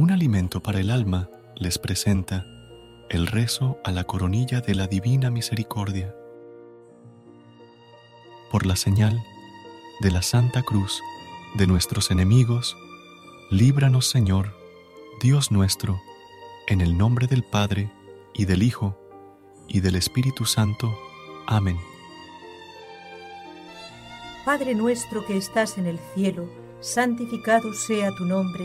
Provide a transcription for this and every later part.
Un alimento para el alma les presenta el rezo a la coronilla de la Divina Misericordia. Por la señal de la Santa Cruz de nuestros enemigos, líbranos Señor, Dios nuestro, en el nombre del Padre, y del Hijo, y del Espíritu Santo. Amén. Padre nuestro que estás en el cielo, santificado sea tu nombre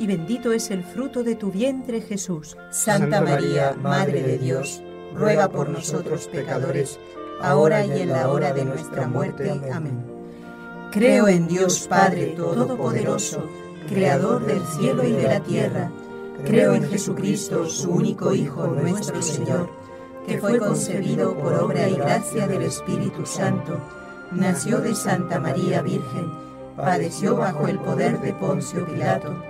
y bendito es el fruto de tu vientre Jesús. Santa María, Madre de Dios, ruega por nosotros pecadores, ahora y en la hora de nuestra muerte. Amén. Creo en Dios Padre Todopoderoso, Creador del cielo y de la tierra. Creo en Jesucristo, su único Hijo, nuestro Señor, que fue concebido por obra y gracia del Espíritu Santo, nació de Santa María Virgen, padeció bajo el poder de Poncio Pilato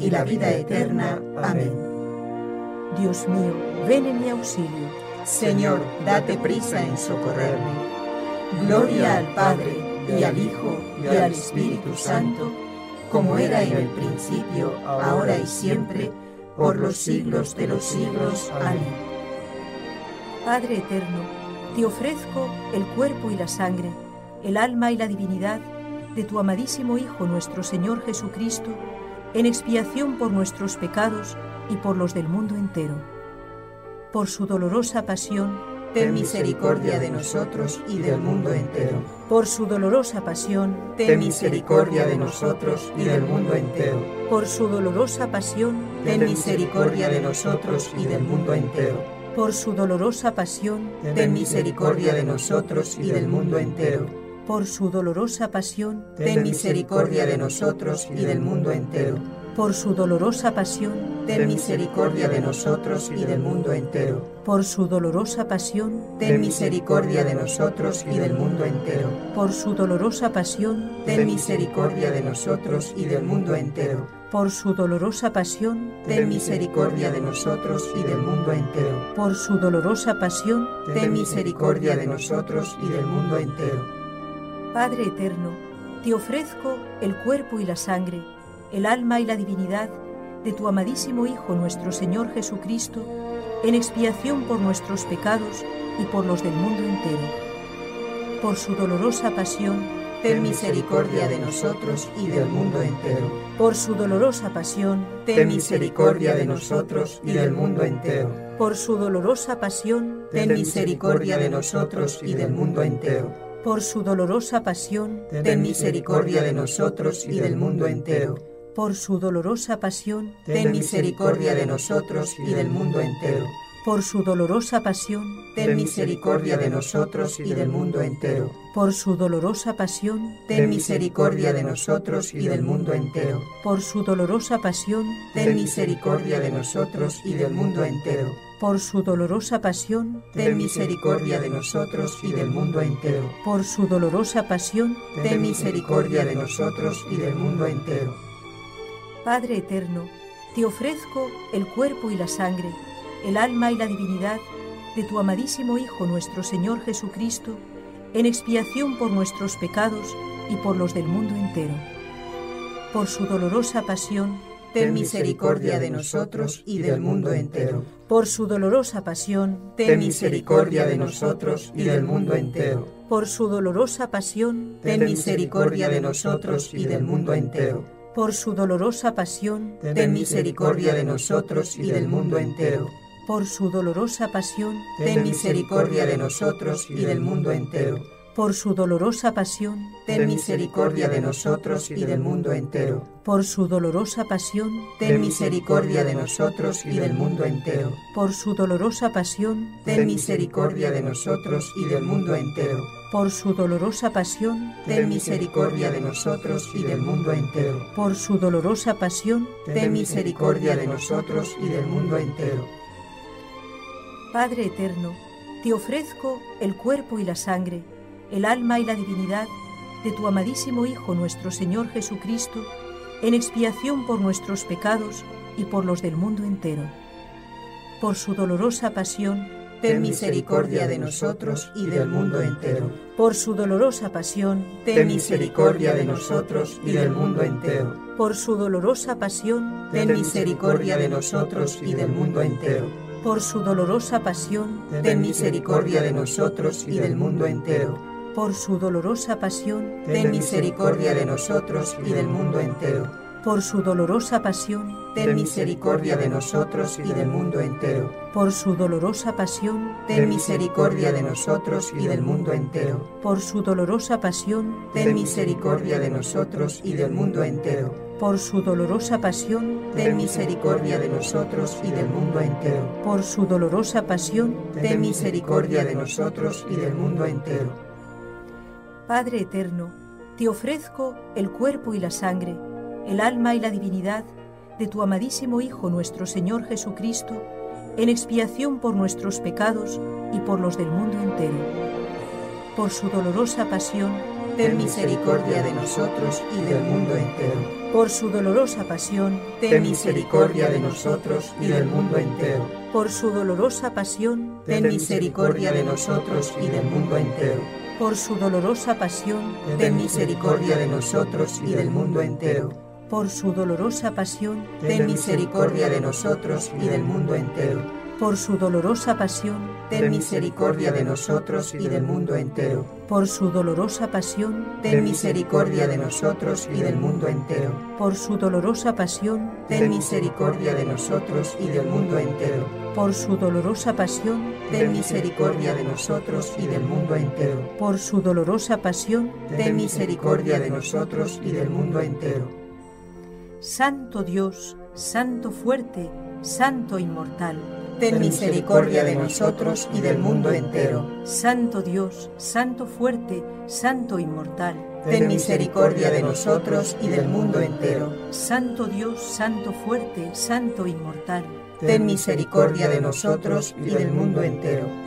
y la vida eterna. Amén. Dios mío, ven en mi auxilio. Señor, date prisa en socorrerme. Gloria al Padre, y al Hijo, y al Espíritu Santo, como era en el principio, ahora y siempre, por los siglos de los siglos. Amén. Padre eterno, te ofrezco el cuerpo y la sangre, el alma y la divinidad de tu amadísimo Hijo nuestro Señor Jesucristo, en expiación por nuestros pecados y por los del mundo entero. Por su dolorosa pasión, ten misericordia de nosotros y del mundo entero. Por su dolorosa pasión, ten misericordia de nosotros y del mundo entero. Por su dolorosa pasión, ten misericordia de nosotros y del mundo entero. Por su dolorosa pasión, ten misericordia de nosotros y del mundo entero por su dolorosa pasión, ten misericordia de nosotros y del mundo entero. Por su dolorosa pasión, ten misericordia de nosotros y del mundo entero. Por su dolorosa pasión, ten misericordia de nosotros y del mundo entero. Por su dolorosa pasión, ten misericordia de nosotros y del mundo entero. Por su dolorosa pasión, ten misericordia de nosotros y del mundo entero. Por su dolorosa pasión, ten misericordia de nosotros y del mundo entero. Padre eterno, te ofrezco el cuerpo y la sangre, el alma y la divinidad de tu amadísimo Hijo nuestro Señor Jesucristo, en expiación por nuestros pecados y por los del mundo entero. Por su dolorosa pasión, ten misericordia de nosotros y del mundo entero. Por su dolorosa pasión, ten misericordia de nosotros y del mundo entero. Por su dolorosa pasión, ten misericordia de nosotros y del mundo entero por su dolorosa pasión, ten misericordia de nosotros y del mundo entero. por su dolorosa pasión, ten misericordia de nosotros y del mundo entero. Por su dolorosa pasión, ten misericordia de nosotros y del mundo entero. Por su dolorosa pasión, ten misericordia de nosotros y del mundo entero. Por su dolorosa pasión, ten misericordia de nosotros y del mundo entero. Por su dolorosa pasión, ten misericordia de nosotros y del mundo entero. Por su dolorosa pasión, ten misericordia de nosotros y del mundo entero Padre eterno, te ofrezco el cuerpo y la sangre, el alma y la divinidad de tu amadísimo Hijo nuestro Señor Jesucristo, en expiación por nuestros pecados y por los del mundo entero. Por su dolorosa pasión, ten misericordia de nosotros y del mundo entero. Por su dolorosa pasión, ten misericordia de nosotros y del mundo entero. Por su dolorosa pasión, ten misericordia de nosotros y del mundo entero por su dolorosa pasión, ten misericordia de nosotros y del mundo entero. Por su dolorosa pasión, ten misericordia de nosotros y del mundo entero. Por su dolorosa pasión, ten misericordia de nosotros y del mundo entero. Por su dolorosa pasión, ten misericordia de nosotros y del mundo entero. Por su dolorosa pasión, ten misericordia de nosotros y del mundo entero por su dolorosa pasión, ten misericordia de nosotros y del mundo entero. Por su dolorosa pasión, ten misericordia de nosotros y del mundo entero. Padre eterno, te ofrezco el cuerpo y la sangre, el alma y la divinidad de tu amadísimo Hijo nuestro Señor Jesucristo, en expiación por nuestros pecados y por los del mundo entero. Por su dolorosa pasión, ten misericordia de nosotros y del mundo entero. Por su dolorosa pasión, ten misericordia de nosotros y del mundo entero. Por su dolorosa pasión, ten misericordia de nosotros y del mundo entero. Por su dolorosa pasión, ten misericordia de nosotros y del mundo entero. Por su dolorosa pasión, ten misericordia de nosotros y del mundo entero por su dolorosa pasión, ten misericordia de nosotros y del mundo entero. Por su dolorosa pasión, ten misericordia de nosotros y del mundo entero. Por su dolorosa pasión, ten misericordia de nosotros y del mundo entero. Por su dolorosa pasión, ten misericordia de nosotros y del mundo entero. Por su dolorosa pasión, ten misericordia de nosotros y del mundo entero. Padre eterno, te ofrezco el cuerpo y la sangre el alma y la divinidad de tu amadísimo Hijo nuestro Señor Jesucristo, en expiación por nuestros pecados y por los del mundo entero. Por su dolorosa pasión, ten misericordia de nosotros y del mundo entero. Por su dolorosa pasión, ten misericordia de nosotros y del mundo entero. Por su dolorosa pasión, ten misericordia de nosotros y del mundo entero. Por su dolorosa pasión, ten misericordia de nosotros y del mundo entero. por su dolorosa pasión, ten misericordia de nosotros y del mundo entero. Por su dolorosa pasión, ten misericordia de nosotros y del mundo entero. Por su dolorosa pasión, ten misericordia de nosotros y del mundo entero. Por su dolorosa pasión, ten misericordia de nosotros y del mundo entero. Por su dolorosa pasión, ten misericordia de nosotros y del mundo entero. Por su dolorosa pasión, ten misericordia de nosotros y del mundo entero. Santo Dios, Santo fuerte, Santo inmortal. Ten misericordia de nosotros y del mundo entero. Santo Dios, Santo fuerte, Santo inmortal. Ten misericordia de nosotros y del mundo entero. Santo Dios, Santo fuerte, Santo inmortal. Ten misericordia de nosotros y del mundo entero.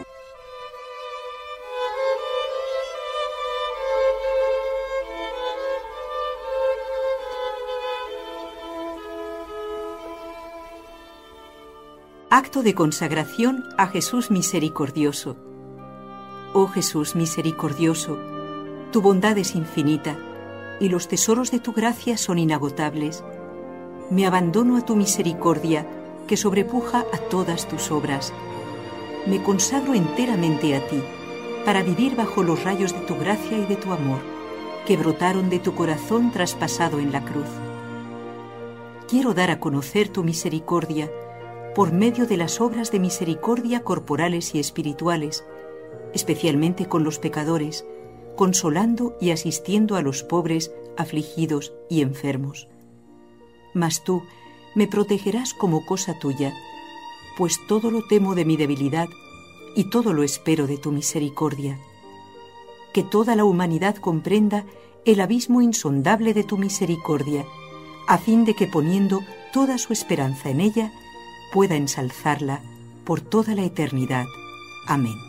Acto de consagración a Jesús misericordioso. Oh Jesús misericordioso, tu bondad es infinita y los tesoros de tu gracia son inagotables. Me abandono a tu misericordia que sobrepuja a todas tus obras. Me consagro enteramente a ti para vivir bajo los rayos de tu gracia y de tu amor, que brotaron de tu corazón traspasado en la cruz. Quiero dar a conocer tu misericordia por medio de las obras de misericordia corporales y espirituales, especialmente con los pecadores, consolando y asistiendo a los pobres, afligidos y enfermos. mas tú me protegerás como cosa tuya, pues todo lo temo de mi debilidad y todo lo espero de tu misericordia. Que toda la humanidad comprenda el abismo insondable de tu misericordia, a fin de que poniendo toda su esperanza en ella, pueda ensalzarla por toda la eternidad. Amén.